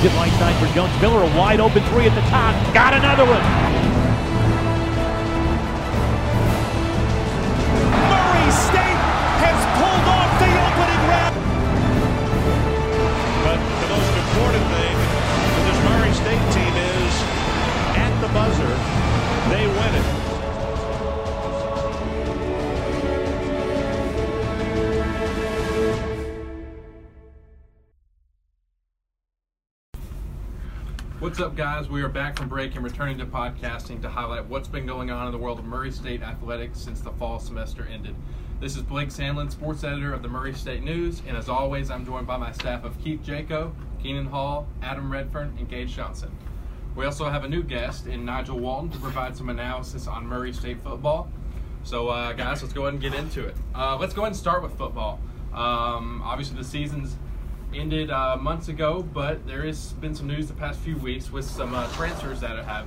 Leaves it right side for Jones. Miller, a wide open three at the top. Got another one. Murray State has pulled off the opening round. But the most important thing for this Murray State team is at the buzzer, they win it. What's up, guys? We are back from break and returning to podcasting to highlight what's been going on in the world of Murray State athletics since the fall semester ended. This is Blake Sandlin, sports editor of the Murray State News, and as always, I'm joined by my staff of Keith Jaco, Keenan Hall, Adam Redfern, and Gage Johnson. We also have a new guest in Nigel Walton to provide some analysis on Murray State football. So, uh, guys, let's go ahead and get into it. Uh, let's go ahead and start with football. Um, obviously, the season's ended uh, months ago, but there has been some news the past few weeks with some uh, transfers that have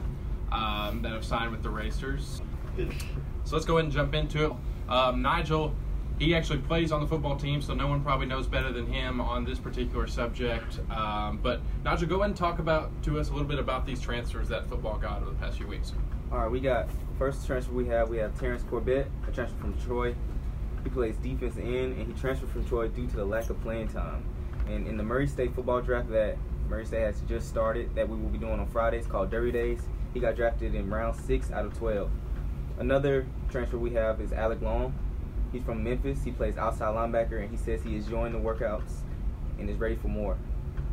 um, that have signed with the Racers. So let's go ahead and jump into it. Um, Nigel, he actually plays on the football team, so no one probably knows better than him on this particular subject. Um, but Nigel, go ahead and talk about to us a little bit about these transfers that football got over the past few weeks. All right, we got first transfer we have. We have Terrence Corbett, a transfer from Troy. He plays defense end, and he transferred from Troy due to the lack of playing time. And in the Murray State football draft that Murray State has just started, that we will be doing on Fridays, called Derby Days, he got drafted in round six out of 12. Another transfer we have is Alec Long. He's from Memphis. He plays outside linebacker, and he says he is enjoying the workouts and is ready for more.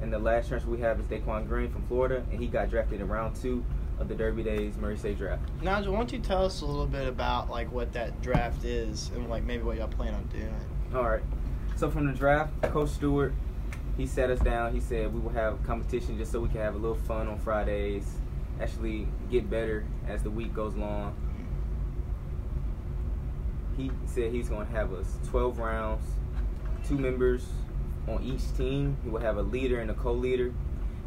And the last transfer we have is Daquan Green from Florida, and he got drafted in round two of the Derby Days Murray State draft. Nigel, why don't you tell us a little bit about like what that draft is and like maybe what y'all plan on doing? All right. So from the draft, Coach Stewart, he sat us down. He said we will have competition just so we can have a little fun on Fridays, actually get better as the week goes along. He said he's going to have us 12 rounds, two members on each team. He will have a leader and a co-leader,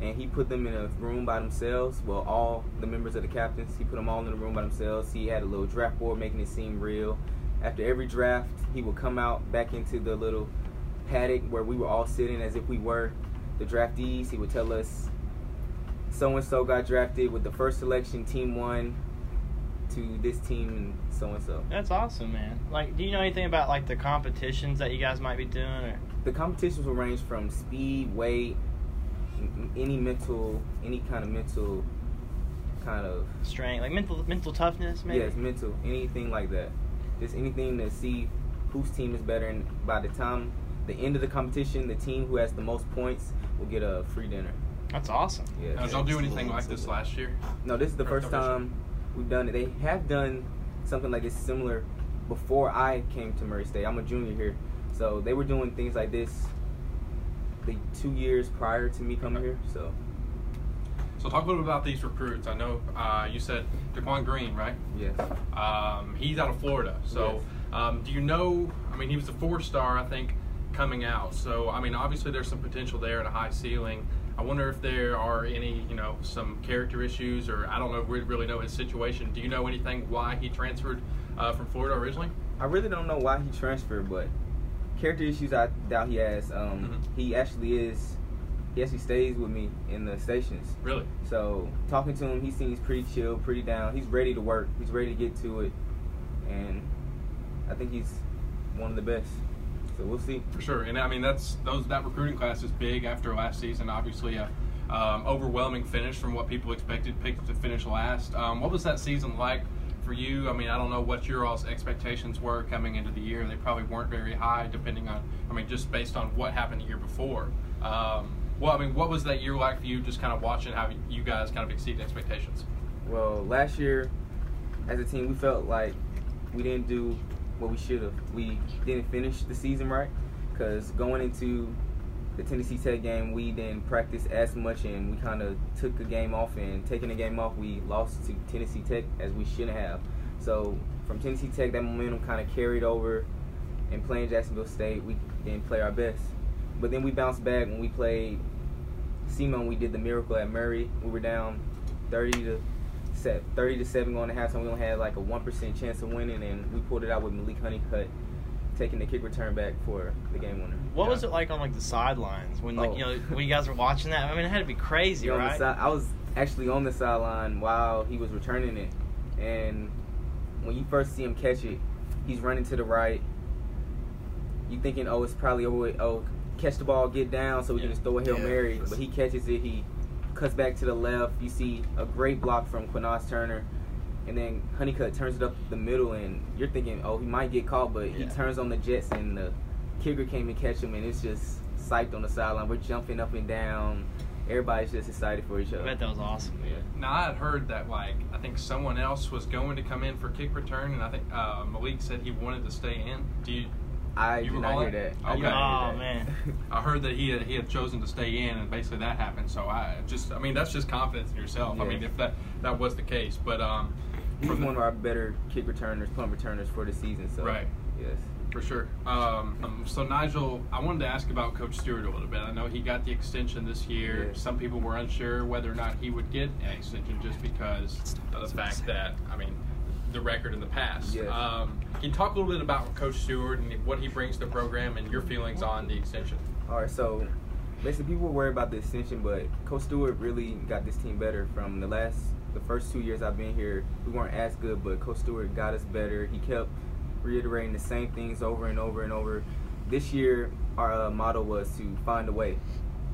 and he put them in a room by themselves. Well, all the members of the captains, he put them all in a room by themselves. He had a little draft board making it seem real. After every draft, he would come out back into the little paddock where we were all sitting as if we were the draftees. He would tell us so and so got drafted with the first selection, team one to this team and so and so. That's awesome, man. Like, do you know anything about like the competitions that you guys might be doing or? The competitions will range from speed, weight, any mental, any kind of mental kind of strength, like mental mental toughness, maybe. yes, mental, anything like that. Just anything to see whose team is better, and by the time the end of the competition, the team who has the most points will get a free dinner. That's awesome. Yeah. Now, did y'all do anything like this last year? No, this is the first time we've done it. They have done something like this similar before I came to Murray State. I'm a junior here, so they were doing things like this the two years prior to me coming here. So So talk a little bit about these recruits. I know uh, you said Daquan Green, right? yes, Um, he's out of Florida. So, um, do you know? I mean, he was a four-star, I think, coming out. So, I mean, obviously there's some potential there and a high ceiling. I wonder if there are any, you know, some character issues, or I don't know, we really know his situation. Do you know anything why he transferred uh, from Florida originally? I really don't know why he transferred, but character issues I doubt he has. Um, Mhm. He actually is. He actually stays with me in the stations. Really? So talking to him, he seems pretty chill, pretty down. He's ready to work. He's ready to get to it, and I think he's one of the best. So we'll see. For sure, and I mean that's those that recruiting class is big after last season. Obviously, a um, overwhelming finish from what people expected. Picked to finish last. Um, what was that season like for you? I mean, I don't know what your all's expectations were coming into the year. They probably weren't very high, depending on. I mean, just based on what happened the year before. Um, well, I mean, what was that year like for you? Just kind of watching how you guys kind of exceed expectations. Well, last year, as a team, we felt like we didn't do what we should have. We didn't finish the season right because going into the Tennessee Tech game, we didn't practice as much and we kind of took a game off. And taking the game off, we lost to Tennessee Tech as we shouldn't have. So from Tennessee Tech, that momentum kind of carried over. And playing Jacksonville State, we didn't play our best. But then we bounced back when we played Simon. We did the miracle at Murray. We were down 30 to set 30 to 7 going to halftime. We only had like a 1% chance of winning, and we pulled it out with Malik Honeycutt taking the kick return back for the game winner. What Yeah. was it like on like the sidelines when like Oh. you know when you guys were watching that? I mean, it had to be crazy, on the right? side, I was actually on the sideline while he was returning it, and when you first see him catch it, he's running to the right. You thinking, oh, it's probably over. with. Oh, catch the ball, get down, so we Yeah. can just throw a hail Yeah. mary. But he catches it. He cuts back to the left. You see a great block from Quinaz Turner. And then Honeycutt turns it up the middle, and you're thinking, oh, he might get caught, but he turns on the Jets, and the kicker came and catch him, and it's just psyched on the sideline. We're jumping up and down. Everybody's just excited for each other. I other. bet that was awesome. Yeah. Now I had heard that like I think someone else was going to come in for kick return, and I think uh, Malik said he wanted to stay in. Do you? I You did not hear in? that. Okay. did Oh, hear that. man. I heard that he had, he had chosen to stay in, and basically that happened. So I just, I mean, that's just confidence in yourself. I mean, if that that was the case, but um, He's from the- one of our better kick returners, punt returners for the season. So Right. Yes. For sure. Um, um, so Nigel, I wanted to ask about Coach Stewart a little bit. I know he got the extension this year. Yeah. Some people were unsure whether or not he would get an extension just because of the fact that, I mean, the record in the past. Yes. Um, can you talk a little bit about Coach Stewart and what he brings to the program and your feelings on the extension? All right. So basically, people were worried about the extension, but Coach Stewart really got this team better from the last, the first two years I've been here. We weren't as good, but Coach Stewart got us better. He kept reiterating the same things over and over and over. This year, our uh, motto was to find a way,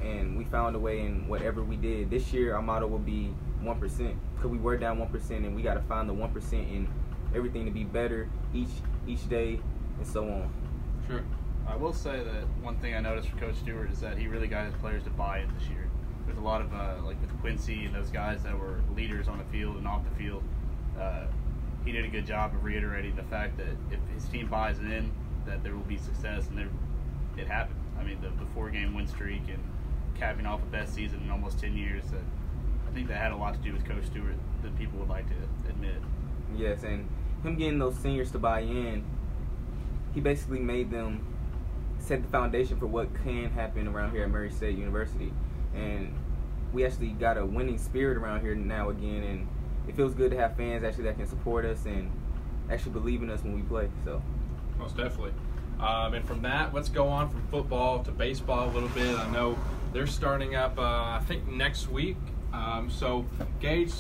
and we found a way in whatever we did. This year, our motto will be one percent because we were down one percent, and we got to find the one percent in everything to be better each each day, and so on. Sure. I will say that one thing I noticed from Coach Stewart is that he really got his players to buy in this year. There's a lot of uh, like with Quincy and those guys that were leaders on the field and off the field. Uh, he did a good job of reiterating the fact that if his team buys in, that there will be success, and there it happened. I mean, the, the four-game win streak and capping off the best season in almost ten years. That I think that had a lot to do with Coach Stewart that people would like to admit. Yes, and him getting those seniors to buy in, he basically made them set the foundation for what can happen around here at Murray State University. And we actually got a winning spirit around here now again, and it feels good to have fans actually that can support us and actually believe in us when we play. So, Most definitely. Um, and from that, let's go on from football to baseball a little bit. I know they're starting up, uh, I think, next week. Um, so, Gage,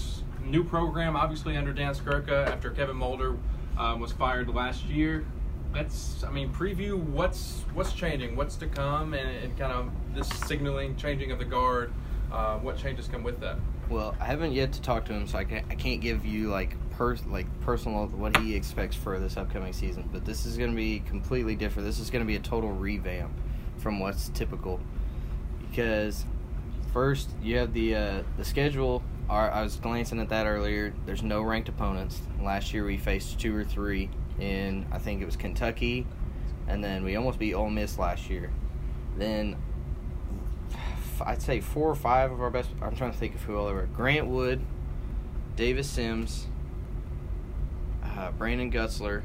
new program, obviously under Dan Skirka after Kevin Moulder um, was fired last year. Let's, I mean, preview what's what's changing, what's to come, and, and kind of this signaling, changing of the guard. Uh, what changes come with that? Well, I haven't yet to talk to him, so I can't, I can't give you like pers- like personal what he expects for this upcoming season. But this is going to be completely different. This is going to be a total revamp from what's typical. Because first you have the uh, the schedule. Our, I was glancing at that earlier. There's no ranked opponents. Last year we faced two or three in I think it was Kentucky, and then we almost beat Ole Miss last year. Then I'd say four or five of our best. I'm trying to think of who all over. Grant Wood, Davis Sims, uh, Brandon Gutzler.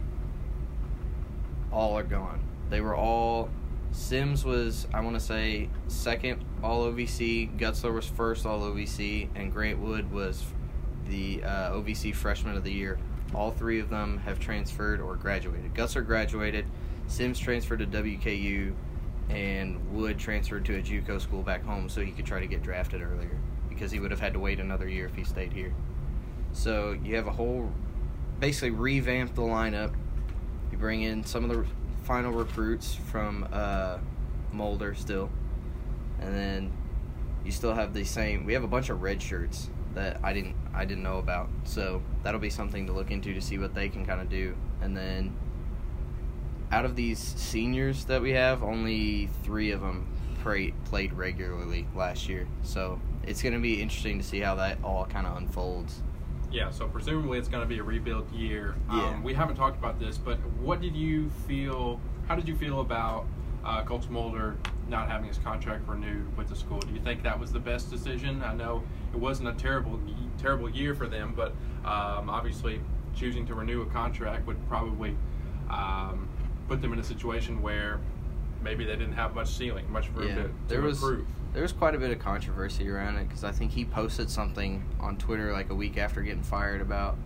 All are gone. They were all. Sims was I want to say second All OVC. Gutzler was first All OVC, and Grant Wood was the uh, OVC Freshman of the Year. All three of them have transferred or graduated. Gutzler graduated. Sims transferred to WKU and Wood transferred to a JUCO school back home so he could try to get drafted earlier because he would have had to wait another year if he stayed here. So you have a whole, basically revamp the lineup. You bring in some of the final recruits from uh, Moulder still, and then you still have the same. We have a bunch of red shirts that I didn't I didn't know about, so that'll be something to look into to see what they can kind of do, and then out of these seniors that we have, only three of them pray, played regularly last year. So it's going to be interesting to see how that all kind of unfolds. Yeah, so presumably it's going to be a rebuild year. Yeah. Um, we haven't talked about this, but what did you feel? How did you feel about uh, Coach Moulder not having his contract renewed with the school? Do you think that was the best decision? I know it wasn't a terrible, terrible year for them, but um, obviously choosing to renew a contract would probably um, put them in a situation where maybe they didn't have much ceiling, much room Yeah, to, to there was improve. there was quite a bit of controversy around it because I think he posted something on Twitter like a week after getting fired about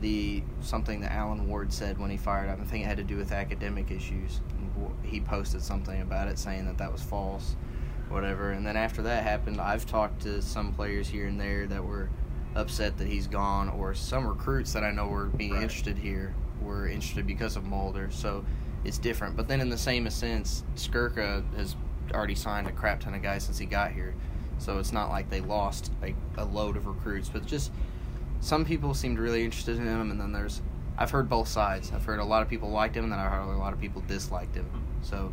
the something that Allen Ward said when he fired him. I think it had to do with academic issues. He posted something about it saying that that was false, whatever. And then after that happened, I've talked to some players here and there that were upset that he's gone, or some recruits that I know were being Right. interested here were interested because of Moulder. So it's different. But then in the same sense, Skirka has already signed a crap ton of guys since he got here. So it's not like they lost a, a load of recruits, but just some people seemed really interested in him, and then there's I've heard both sides. I've heard a lot of people liked him, and then I've heard a lot of people disliked him. So,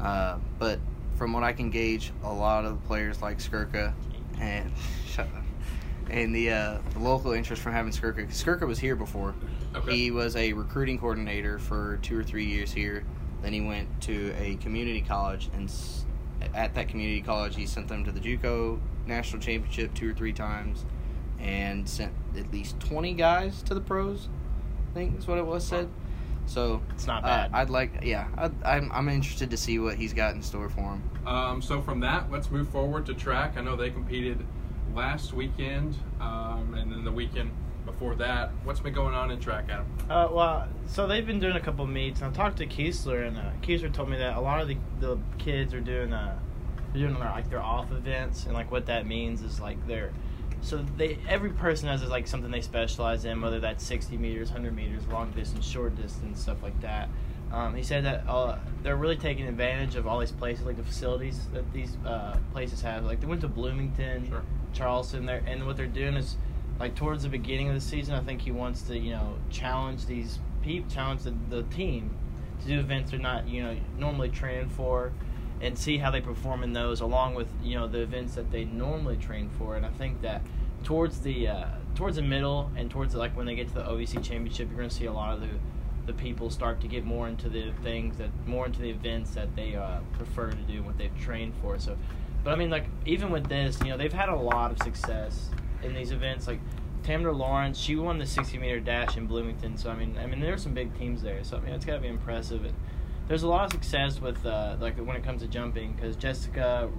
uh, but from what I can gauge, a lot of the players like Skirka, and shut up, and the uh, the local interest from having Skirka. Skirka was here before. Okay. He was a recruiting coordinator for two or three years here. Then he went to a community college, and s- at that community college, he sent them to the JUCO national championship two or three times, and sent at least twenty guys to the pros. I think is what it was said. So It's not uh, bad. I'd like, yeah, I'd, I'm I'm interested to see what he's got in store for him. Um, so from that, let's move forward to track. I know they competed last weekend, um, and then the weekend before that. What's been going on in track, Adam? Uh, well, so they've been doing a couple meets, and I talked to Kiesler, and uh, Kiesler told me that a lot of the, the kids are doing uh, they're doing their, like their off events, and like what that means is like they're so they every person has like something they specialize in, whether that's sixty meters, hundred meters, long distance, short distance, stuff like that. Um, he said that uh, they're really taking advantage of all these places, like the facilities that these uh, places have. Like they went to Bloomington, Sure. Charleston, there, and what they're doing is like towards the beginning of the season, I think he wants to you know challenge these people, challenge the, the team to do events they're not you know normally training for, and see how they perform in those, along with you know the events that they normally train for. And I think that towards the uh, towards the middle and towards like when they get to the OVC championship, you're going to see a lot of the the people start to get more into the things that more into the events that they uh, prefer to do, what they've trained for. So, but I mean, like even with this, you know, they've had a lot of success in these events. Like Tamara Lawrence, she won the 60 meter dash in Bloomington. So I mean, I mean, there are some big teams there. So I mean, it's got to be impressive. And there's a lot of success with uh, like when it comes to jumping because Jessica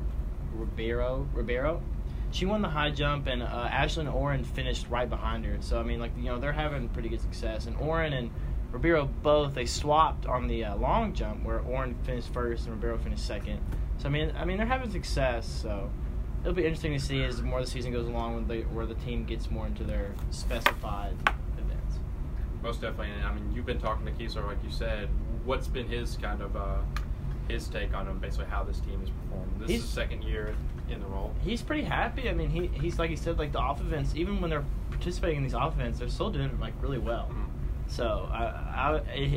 Ribeiro Ribeiro. She won the high jump, and uh, Ashlyn Oren finished right behind her. So I mean, like you know, they're having pretty good success. And Oren and Ribeiro both they swapped on the uh, long jump, where Oren finished first and Ribeiro finished second. So I mean, I mean they're having success. So it'll be interesting to see as more the season goes along, when they, where the team gets more into their specified events. Most definitely. And I mean, you've been talking to Kiesler, like you said. What's been his kind of uh, his take on him, basically how this team is performing? This He's- is second year in the role. He's pretty happy. I mean, he he's like he said, like the off events, even when they're participating in these off events, they're still doing like really well. Mhm. So I, I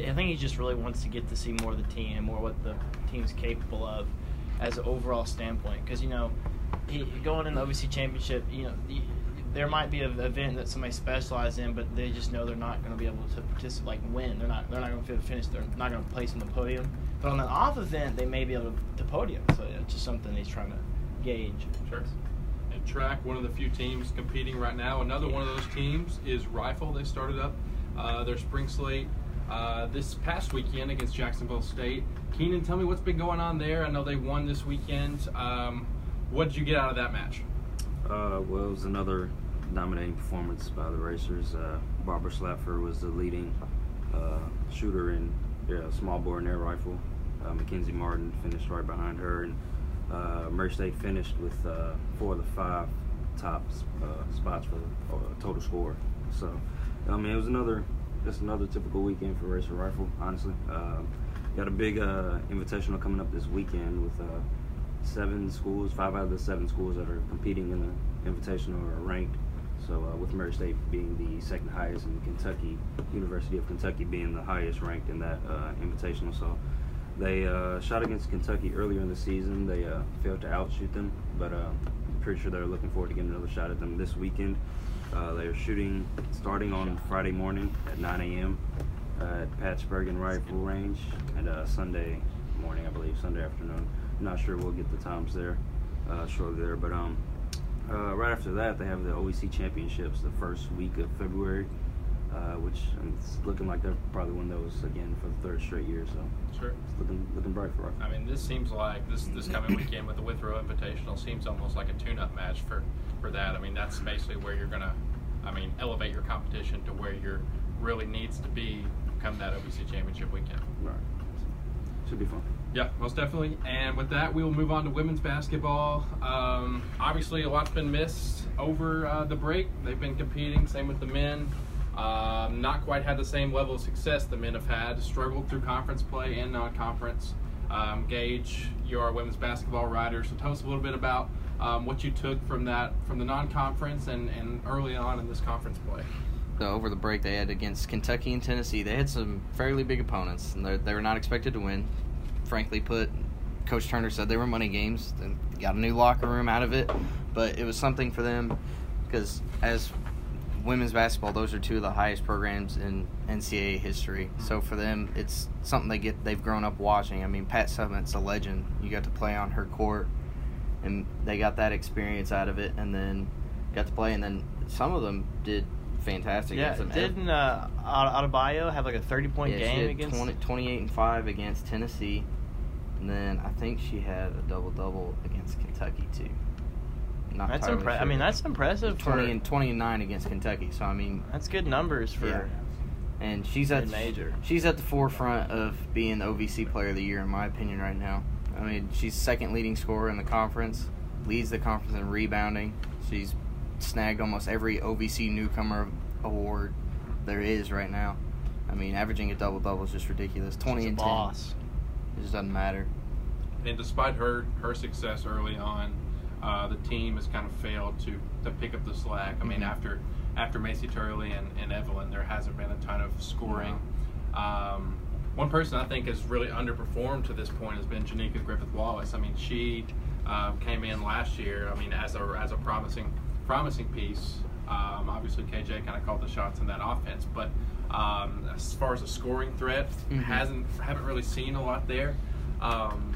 I think he just really wants to get to see more of the team and more what the team's capable of as an overall standpoint. Because you know, he, going in the OVC championship, you know, there might be an event that somebody specializes in, but they just know they're not going to be able to participate, like win. They're not they're not going to finish. They're not going to place on the podium. But on an off event, they may be able to, podium. So it's just something he's trying to gauge. Sure. And track, one of the few teams competing right now. Another one of those teams is Rifle. They started up uh, their spring slate uh, this past weekend against Jacksonville State. Keenan, tell me what's been going on there. I know they won this weekend. Um, what did you get out of that match? Uh, well, it was another dominating performance by the racers. Uh, Barbara Slapfer was the leading uh, shooter in yeah, small bore and air rifle. Uh, Mackenzie Martin finished right behind her, and uh, Murray State finished with four of the five top spots for the total score. So, I mean, it was another just another typical weekend for racer rifle. Honestly, um, got a big uh, invitational coming up this weekend with. Uh, seven schools, five out of the seven schools that are competing in the invitational are ranked. So uh, with Murray State being the second highest in Kentucky, University of Kentucky being the highest ranked in that uh, invitational. So they uh, shot against Kentucky earlier in the season. They uh, failed to outshoot them, but uh, I'm pretty sure they're looking forward to getting another shot at them this weekend. Uh, they're shooting starting on Friday morning at 9 a.m. Uh, at Pat Spurgin Rifle Range, and uh, Sunday morning, I believe, Sunday afternoon. I'm not sure we'll get the times there uh, shortly there, but um, uh, right after that they have the OVC Championships the first week of February, uh, which it's looking like they're probably win those again for the third straight year. So Sure. it's looking looking bright for us. I mean, this seems like this this coming weekend with the Withrow Invitational seems almost like a tune-up match for for that. I mean, that's basically where you're gonna I mean, elevate your competition to where you're really needs to be come that OVC championship weekend. Right. Should be fun. Yeah, most definitely. And with that, we will move on to women's basketball. Um, obviously, a lot's been missed over uh, the break. They've been competing. Same with the men. Um, not quite had the same level of success the men have had. Struggled through conference play and non-conference. Um, Gage, you're our women's basketball writer, so tell us a little bit about um, what you took from that from the non-conference and, and early on in this conference play. So over the break they had against Kentucky and Tennessee. They had some fairly big opponents, and they were not expected to win. Frankly put, Coach Turner said they were money games. And got a new locker room out of it, but it was something for them because as women's basketball, those are two of the highest programs in NCAA history. So for them, it's something they get they've grown up watching. I mean, Pat Summitt's a legend. You got to play on her court, and they got that experience out of it, and then got to play, and then some of them did fantastic. Yeah, didn't uh, Adebayo have like a thirty point Yeah, she game against? 20, 28 and five against Tennessee, and then I think she had a double double against Kentucky too. Not That's entirely impre- I mean, that's impressive for. twenty and twenty and nine against Kentucky. So I mean, That's good numbers for. Yeah. and she's at Mid-major. she's at the forefront of being the OVC Player of the Year in my opinion right now. I mean, she's second leading scorer in the conference, leads the conference in rebounding. She's snagged almost every OVC newcomer award there is right now. I mean, averaging a double double is just ridiculous. Twenty She's a and boss. ten. It just doesn't matter. and despite her her success early on, uh, the team has kind of failed to to pick up the slack. I mean, Mhm. after after Macy Turley and, and Evelyn, there hasn't been a ton of scoring. Um, one person I think has really underperformed to this point has been Janika Griffith Wallace. I mean, she um, came in last year. I mean, as a as a promising promising piece. Um, obviously, KJ kind of called the shots in that offense, but um, as far as a scoring threat, Mhm. hasn't haven't really seen a lot there. Um,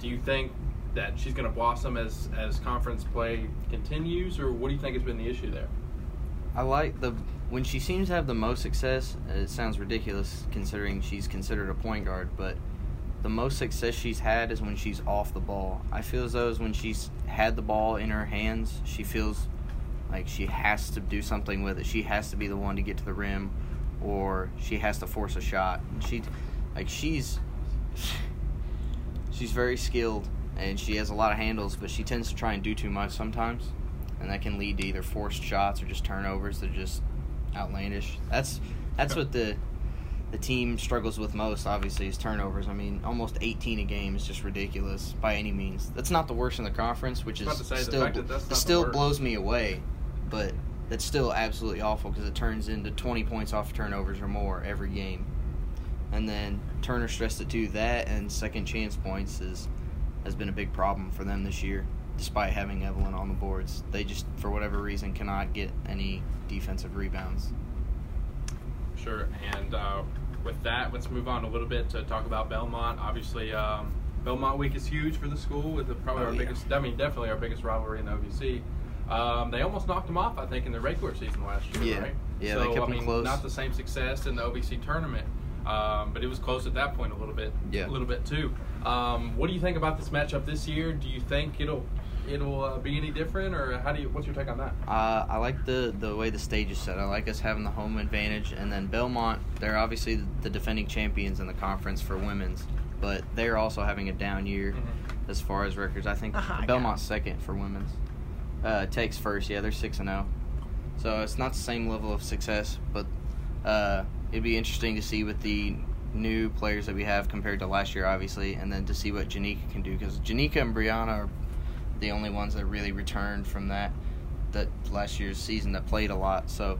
do you think that she's going to blossom as as conference play continues, or what do you think has been the issue there? I like the when she seems to have the most success. It sounds ridiculous considering she's considered a point guard, but the most success she's had is when she's off the ball. I feel as though when she's had the ball in her hands, she feels like she has to do something with it. She has to be the one to get to the rim, or she has to force a shot. She, like she's, she's very skilled and she has a lot of handles, but she tends to try and do too much sometimes, and that can lead to either forced shots or just turnovers that are just outlandish. That's that's what the the team struggles with most. Obviously, is turnovers. I mean, almost 18 a game is just ridiculous by any means. That's not the worst in the conference, which is I was about to say, the still that still blows me away, but that's still absolutely awful because it turns into 20 points off turnovers or more every game. And then Turner stressed it too. That and second chance points is has been a big problem for them this year, despite having Evelyn on the boards. They just, for whatever reason, cannot get any defensive rebounds. Sure. And uh, with that, let's move on a little bit to talk about Belmont. Obviously, um, Belmont Week is huge for the school. With the, probably Oh, our yeah. biggest, I mean, definitely our biggest rivalry in the OVC. Um, they almost knocked them off, I think, in the regular season last year, Yeah. right? Yeah, so, they kept I them mean, close. not the same success in the OVC tournament, um, but it was close at that point a little bit. Yeah. A little bit too. Um, what do you think about this matchup this year? Do you think it'll it'll uh, be any different, or how do you? What's your take on that? Uh, I like the the way the stage is set. I like us having the home advantage, and then Belmont. They're obviously the, the defending champions in the conference for women's, but they're also having a down year Mhm. as far as records. I think I got Belmont's second for women's. Uh, takes first. Yeah, they're six and zero. So it's not the same level of success, but uh, it'd be interesting to see with the new players that we have compared to last year, obviously, and then to see what Janika can do because Janika and Brianna are the only ones that really returned from that that last year's season that played a lot. So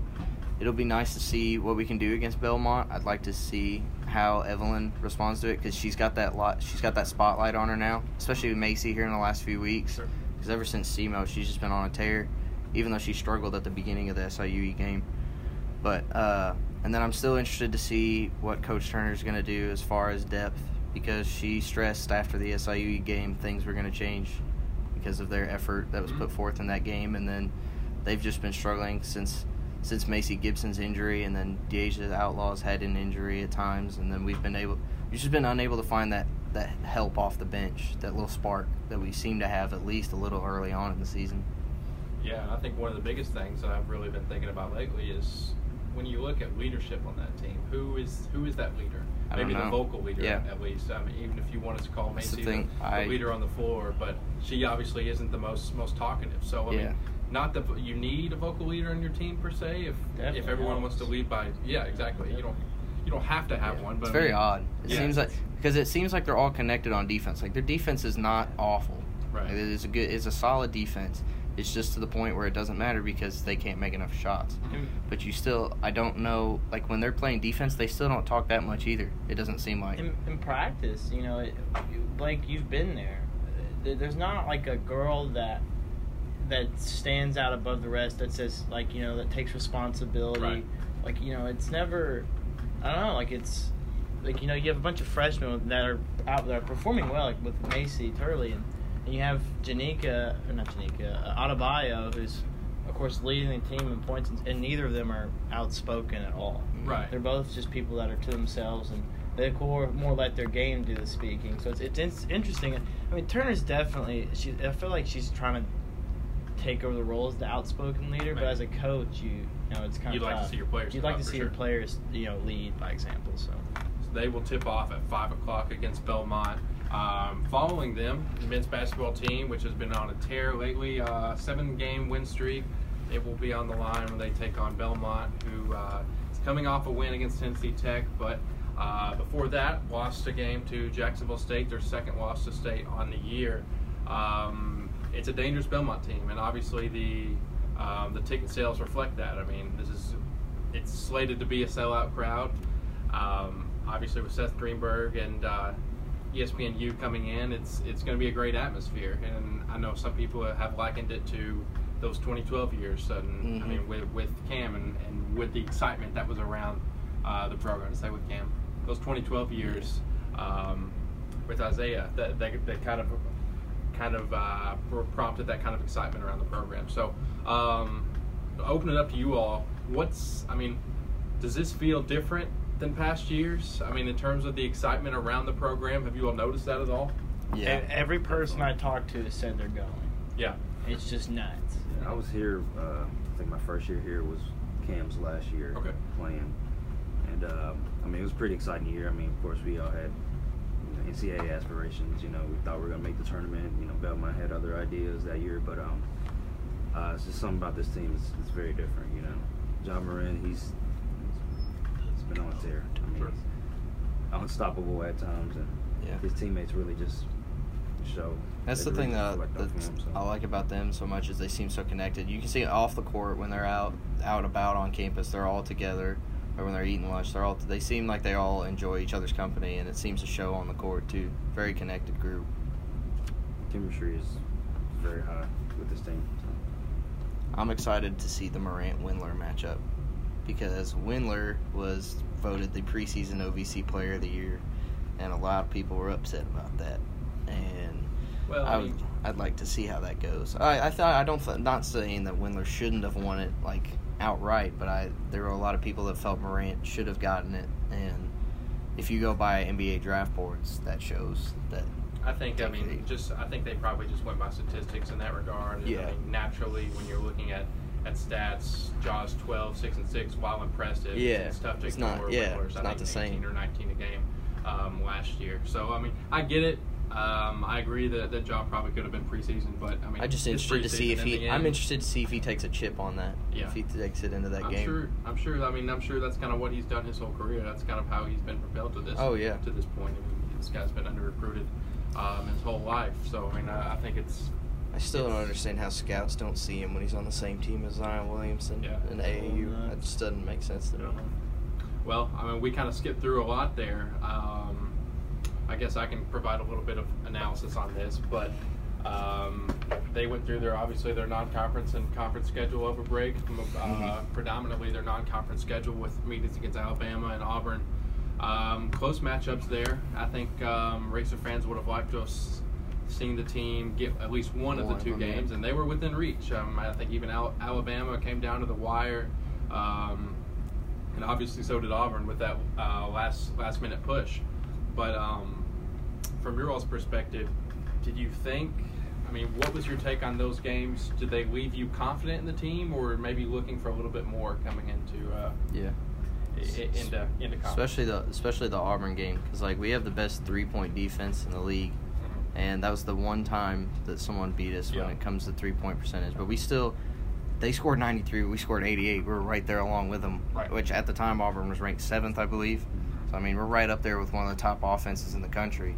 it'll be nice to see what we can do against Belmont. I'd like to see how Evelyn responds to it because she's got that lot. She's got that spotlight on her now, especially with Macy here in the last few weeks. Because ever since SEMO, she's just been on a tear, even though she struggled at the beginning of the SIUE game. But uh, and then I'm still interested to see what Coach Turner's going to do as far as depth because she stressed after the SIUE game things were going to change because of their effort that was put Mhm. forth in that game, and then they've just been struggling since since Macy Gibson's injury, and then Deja Outlaws had an injury at times, and then we've been able we've just been unable to find that that help off the bench, that little spark that we seem to have at least a little early on in the season. Yeah, I think one of the biggest things that I've really been thinking about lately is when you look at leadership on that team, who is who is that leader? I don't Maybe the vocal leader, Yeah. at least. I mean, even if you want us to call Macy the, thing. the I- leader on the floor, but she obviously isn't the most most talkative. So I Yeah. mean, not that you need a vocal leader on your team per se. If Definitely if everyone wants to lead by, yeah, exactly. You don't you don't have to have one, but It's I very mean, odd. It yeah. seems like because it seems like they're all connected on defense. Like their defense is not awful. Right. Like, it is a good. It's a solid defense. It's just to the point where it doesn't matter because they can't make enough shots. And- But you still, I don't know. Like when they're playing defense, they still don't talk that much either. It doesn't seem like. in, in practice, you know, it, you, Blake, you've been there. There- There's not like a girl that that stands out above the rest that says like you know that takes responsibility. Right. Like you know, it's never. I don't know. Like it's like you know you have a bunch of freshmen that are out there performing well, like with Macy Turley, and, and you have Janika or not Janika, uh, Adebayo, who's of course leading the team in points, and, and neither of them are outspoken at all. Right. They're both just people that are to themselves and they more more let their game do the speaking. So it's it's, it's interesting. I mean, Turner's definitely. She I feel like she's trying to take over the role as the outspoken leader, but as a coach, you, you know, it's kind You'd of like to see your players You'd like to see your players, you know, lead by example. So So they will tip off at 5 o'clock against Belmont. Um, following them, the men's basketball team, which has been on a tear lately, uh, seven game win streak. It will be on the line when they take on Belmont, who uh, is coming off a win against Tennessee Tech. But uh, before that, lost a game to Jacksonville State, their second loss to state on the year. Um, it's a dangerous Belmont team, and obviously the um, the ticket sales reflect that. I mean, this is it's slated to be a sellout crowd. Um, obviously, with Seth Greenberg and uh, ESPNU coming in, it's it's going to be a great atmosphere. And I know some people have likened it to those 2012 years. And I Mhm. mean, with with Cam and, and with the excitement that was around uh, the program. To say with Cam, those 2012 years um, with Isaiah, that, that that kind of kind of uh, prompted that kind of excitement around the program. So, um, open it up to you all. What's I mean, does this feel different than past years? I mean, in terms of the excitement around the program, have you all noticed that at all? Yeah. E- every person I talked to has said they're going. Yeah. It's just nuts. I was here. Uh, I think my first year here was Cam's last year Okay. playing, and um, I mean it was a pretty exciting year. I mean, of course, we all had you know, NCAA aspirations. You know, we thought we were gonna make the tournament. You know, Belmont had other ideas that year, but um, uh, it's just something about this team. It's, it's very different. You know, Ja Morant, he's he's been on a. I mean, Sure. unstoppable at times, and Yeah. his teammates really just show. That's the thing that, that him, so. I like about them so much is they seem so connected. You can see it off the court when they're out out about on campus, they're all together. Or when they're eating lunch, they're all they seem like they all enjoy each other's company, and it seems to show on the court too. Very connected group. chemistry is very high with this team. So. I'm excited to see the Morant Windler matchup because Windler was voted the preseason OVC Player of the Year, and a lot of people were upset about that. And Well, I I would, mean, I'd like to see how that goes. I, I thought I don't th- not saying that Windler shouldn't have won it like outright, but I there were a lot of people that felt Morant should have gotten it, and if you go by NBA draft boards, that shows that I think I mean just I think they probably just went by statistics in that regard. And, Yeah. I mean, naturally, when you're looking at at stats, Ja's 12, 6 and six, while impressive, Yeah, it's tough to it's ignore. not- yeah, it's I not the 18 same. or 19 a game um, last year. So I mean, I get it. Um, I agree that that job probably could have been preseason, but I mean, I just interested to see if he. the I'm interested to see if he takes a chip on that. Yeah. If he takes it into that I'm game. sure. I'm sure. I mean, I'm sure that's kind of what he's done his whole career. That's kind of how he's been propelled to this. Oh, yeah. To this point, I mean, this guy's been under recruited um, his whole life. So I mean, I, I think it's I still don't understand how scouts don't see him when he's on the same team as Zion Williamson Yeah. in AAU. nuts. That just doesn't make sense to me. Well, I mean, we kind of skipped through a lot there. Um, I guess I can provide a little bit of analysis on this, but um, they went through their obviously their non-conference and conference schedule over break. Uh, Predominantly their non-conference schedule with meetings against Alabama and Auburn. Um, close matchups there. I think um, Racer fans would have liked to have s- seen the team get at least one, of the two games, and they were within reach. Um, I think even Al- Alabama came down to the wire. Um, and obviously so did Auburn with that uh, last last minute push. But um, from your all's perspective, did you think? I mean, what was your take on those games? Did they leave you confident in the team, or maybe looking for a little bit more coming into uh, Yeah. into into? Especially the especially the Auburn game because like we have the best three point defense in the league, and that was the one time that someone beat us Yeah. when it comes to three point percentage. But we still, they scored ninety three, we scored eighty eight. We were right there along with them, Right. which at the time Auburn was ranked seventh, I believe. So I mean we're right up there with one of the top offenses in the country.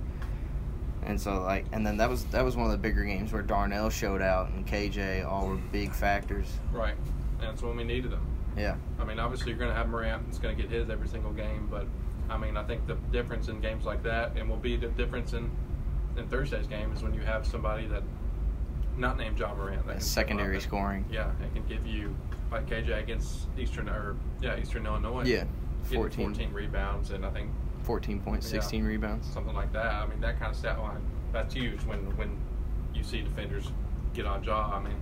And so like, and then that was that was one of the bigger games where Darnell showed out and KJ all were big factors. Right. That's when we needed them. Yeah. I mean, obviously you're going to have Morant that's going to get his every single game, but I mean, I think the difference in games like that, and will be the difference in in Thursday's game, is when you have somebody that not named Ja Morant. That Secondary scoring. Yeah, it can give you like KJ against Eastern or yeah Eastern Illinois. Yeah. 14. 14 rebounds and I think Fourteen points, sixteen rebounds. something like that. I mean, that kind of stat line that's huge when when you see defenders get on Ja. I mean,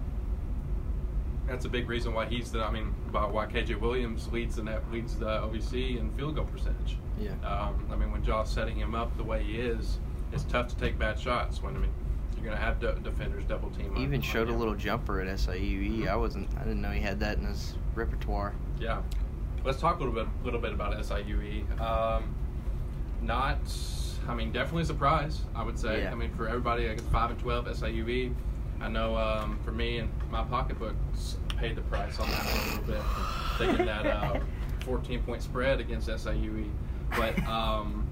that's a big reason why he's the. I mean, about why KJ Williams leads the net, leads the OVC in field goal percentage. Yeah. Um, I mean, when Ja's setting him up the way he is, it's tough to take bad shots. When I mean, you're going to have de- defenders double team. He even showed a little jumper at SIUE. I wasn't. I didn't know he had that in his repertoire. Yeah. Let's talk a little bit, little bit about SIUE. Um, not, I mean, definitely a surprise. I would say. Yeah. I mean, for everybody, I guess five and twelve SIUE. I know um, for me and my pocketbooks paid the price on that one a little bit, thinking that uh, 14 point spread against SIUE. But um,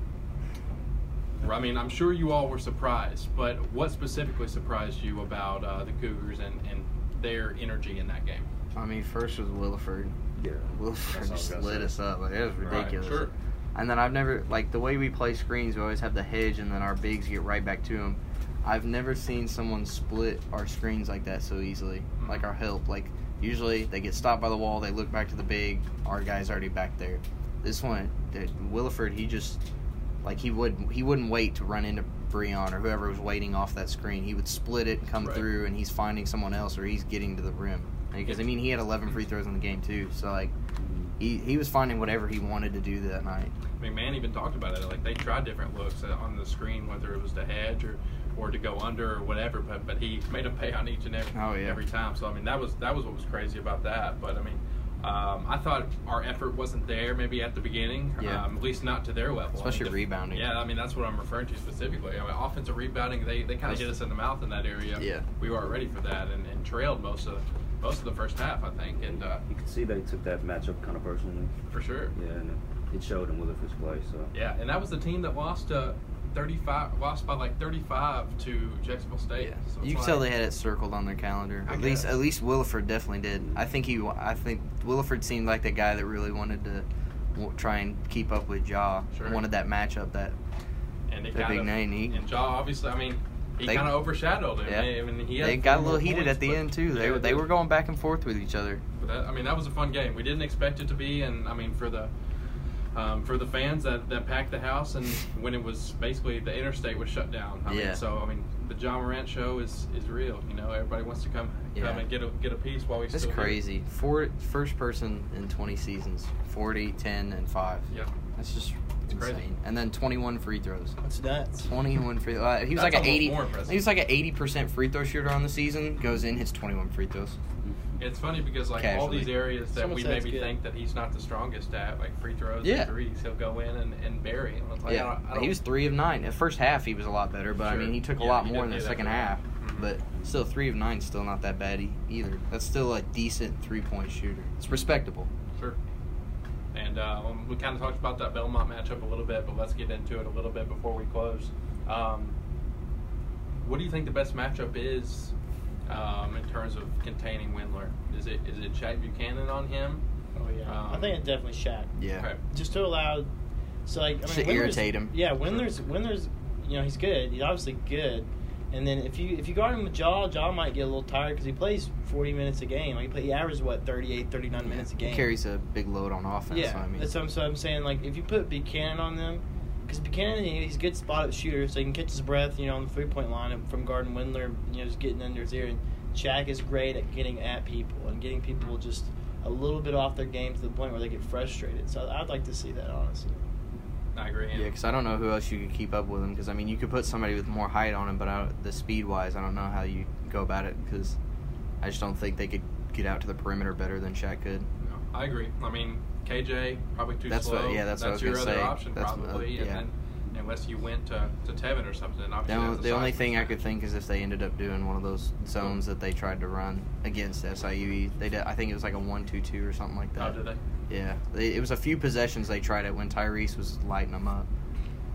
I mean, I'm sure you all were surprised. But what specifically surprised you about uh, the Cougars and, and their energy in that game? I mean, first was Williford. Yeah. Williford That's what I was just lit us up. Like, it was Right, ridiculous. sure. And then I've never like the way we play screens. We always have the hedge, and then our bigs get right back to them. I've never seen someone split our screens like that so easily. Mhm. Like our help. Like usually they get stopped by the wall, they look back to the big. Our guy's already back there. This one, that Williford, he just like he would he wouldn't wait to run into Breon or whoever was waiting off that screen. He would split it and come Right. through, and he's finding someone else or he's getting to the rim. Because I mean, he had 11 free throws in the game too. So like, he he was finding whatever he wanted to do that night. I mean, man even talked about it. Like they tried different looks uh, on the screen, whether it was to hedge or, or to go under or whatever. But but he made them pay on each and every Oh, yeah. every time. So I mean, that was that was what was crazy about that. But I mean, um, I thought our effort wasn't there maybe at the beginning. Yeah. Um, at least not to their level. I Especially mean, the- rebounding. Yeah, I mean that's what I'm referring to specifically. I mean, offensive rebounding, they they kind of That's- hit us in the mouth in that area. Yeah. we weren't ready for that and, and trailed most of most of the first half, I think, and uh, You could see they took that matchup kind of personally. for sure. Yeah, and it showed in Williford's play. So Yeah, and that was the team that lost uh, 35, lost by like 35 to Jacksonville State. Yeah, So you can like- tell they had it circled on their calendar. I At least, guess. at least Williford definitely did. I think he, I think Williford seemed like the guy that really wanted to try and keep up with Ja. Sure. Wanted that matchup. That and it that kind big of, name. He, And Ja, obviously, I mean, he kind of overshadowed him. Yeah. I mean, he had they got a little heated points, at the end too. They yeah, were they were going back and forth with each other. But that, I mean, that was a fun game. We didn't expect it to be, and I mean, for the um, for the fans that, that packed the house, and when it was basically the interstate was shut down. I Yeah. Mean, so I mean, the Ja Morant show is, is real. You know, everybody wants to come Yeah. come and get a get a piece while we It's still here. crazy. Four first person in 20 seasons. 40, 10, and five. Yeah. That's just insane. crazy. And then 21 free throws. That's nuts. 21 free. Uh, he was That's like an 80. more. He was like an 80 percent free throw shooter on the season. Goes in, hits 21 free throws. It's funny because like all these areas that Someone we maybe good. think that he's not the strongest at, like free throws Yeah. and threes, he'll go in and, and bury. And it's like, I yeah, don't, I don't, he was three of nine. The first half he was a lot better, but I mean he took a lot more in the second half. while. Mhm. But still, three of nine, still not that bad e- either. That's still a decent three point shooter. It's respectable. Sure. And uh, um, we kind of talked about that Belmont matchup a little bit, but let's get into it a little bit before we close. Um, what do you think the best matchup is um, in terms of containing Windler? Is it is it Shaq Buchanan on him? Oh yeah, I Um, think it's definitely Shaq. Yeah. Okay. Just to allow, so like I mean, to Windler's- irritate him. Yeah, Windler's Windler's, you know, he's good. He's obviously good. And then if you if you guard him with Ja, Ja might get a little tired because he plays 40 minutes a game. Like he, play, he averages what 38, 39 minutes a game. He carries a big load on offense. Yeah, so I mean, that's what I'm, so I'm saying. Like, if you put Buchanan on them, because Buchanan, he's a good spot up shooter, so he can catch his breath, you know, on the three point line from guarding Windler, you know, just getting under his ear. And Shaq is great at getting at people and getting people just a little bit off their game to the point where they get frustrated. So I'd like to see that, honestly. I agree. Yeah, because I don't know who else you could keep up with him. Because I mean, you could put somebody with more height on him, but I, the speed wise, I don't know how you go about it. Because I just don't think they could get out to the perimeter better than Shaq could. No, I agree. I mean, KJ probably too That's what- slow. yeah, that's what I was your other say. option That's- probably, and yeah. then unless you went to, to Tevin or something. and The, obviously only, the only thing I could think is if they ended up doing one of those zones that they tried to run against SIU. They did. I think it was like a one-two-two or something like that. Oh, did they? Yeah, they, it was a few possessions they tried it when Tyrese was lighting them up.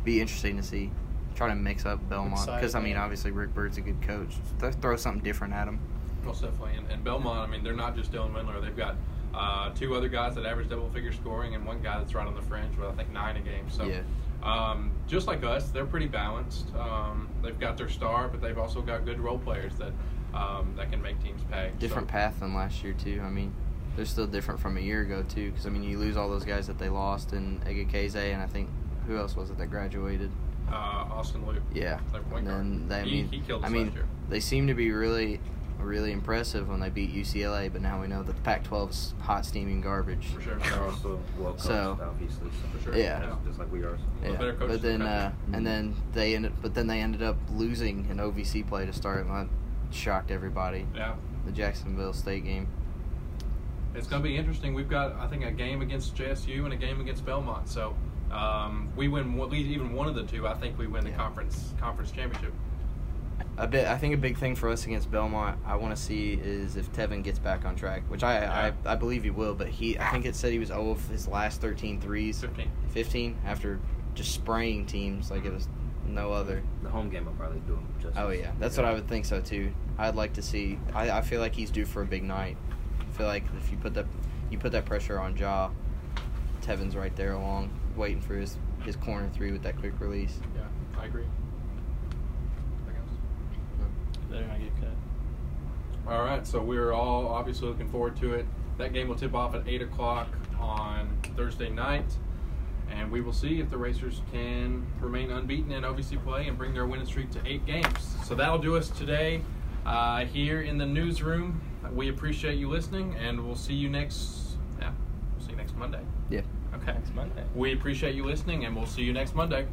Be interesting to see. Try to mix up Belmont because I mean, Exciting. obviously Rick Byrd's a good coach. Th- Throw something different at him. Most definitely. And, and Belmont, I mean, they're not just Dylan Windler. They've got uh, two other guys that average double figure scoring and one guy that's right on the fringe with, I think, nine a game. So, Yeah. um, just like us, they're pretty balanced. Um, they've got their star, but they've also got good role players that um, that can make teams pay. Different So, path than last year too. I mean, they're still different from a year ago too. Because I mean, you lose all those guys that they lost in Egekeze and I think who else was it that graduated? uh, Austin Luke. Yeah. Their point And then guard. they, I mean, he I mean, they seem to be really, really impressive when they beat UCLA. But now we know that the Pac-12's hot steaming garbage. For sure. They're also well coached, So- obviously. So For sure. Yeah. Just, just like we are. Well, Yeah, but then uh, and then they ended, but then they ended up losing an OVC play to start, and that shocked everybody. Yeah. The Jacksonville State game. It's going to be interesting. We've got, I think, a game against JSU and a game against Belmont. So um, we win one- even one of the two. I think we win the Yeah. conference conference championship. A bit. I think a big thing for us against Belmont, I want to see is if Tevin gets back on track, which I, Yeah. I I believe he will. But he, I think it said he was 0 of his last 13 threes, 15. 15 after just spraying teams like it was no other. The home game will probably do him justice. Oh yeah, that's what I would think so too. I'd like to see. I, I feel like he's due for a big night. I feel like if you put that you put that pressure on Ja, Tevin's right there along, waiting for his his corner three with that quick release. Yeah, I agree. Anything else? Better not get cut. All right, so we're all obviously looking forward to it. That game will tip off at 8 o'clock on Thursday night, and we will see if the Racers can remain unbeaten in OVC play and bring their winning streak to eight games. So that'll do us today uh, here in the newsroom. We appreciate you listening, and we'll see you next. Yeah, we'll see you next Monday. Yeah. Okay. Next Monday. We appreciate you listening, and we'll see you next Monday.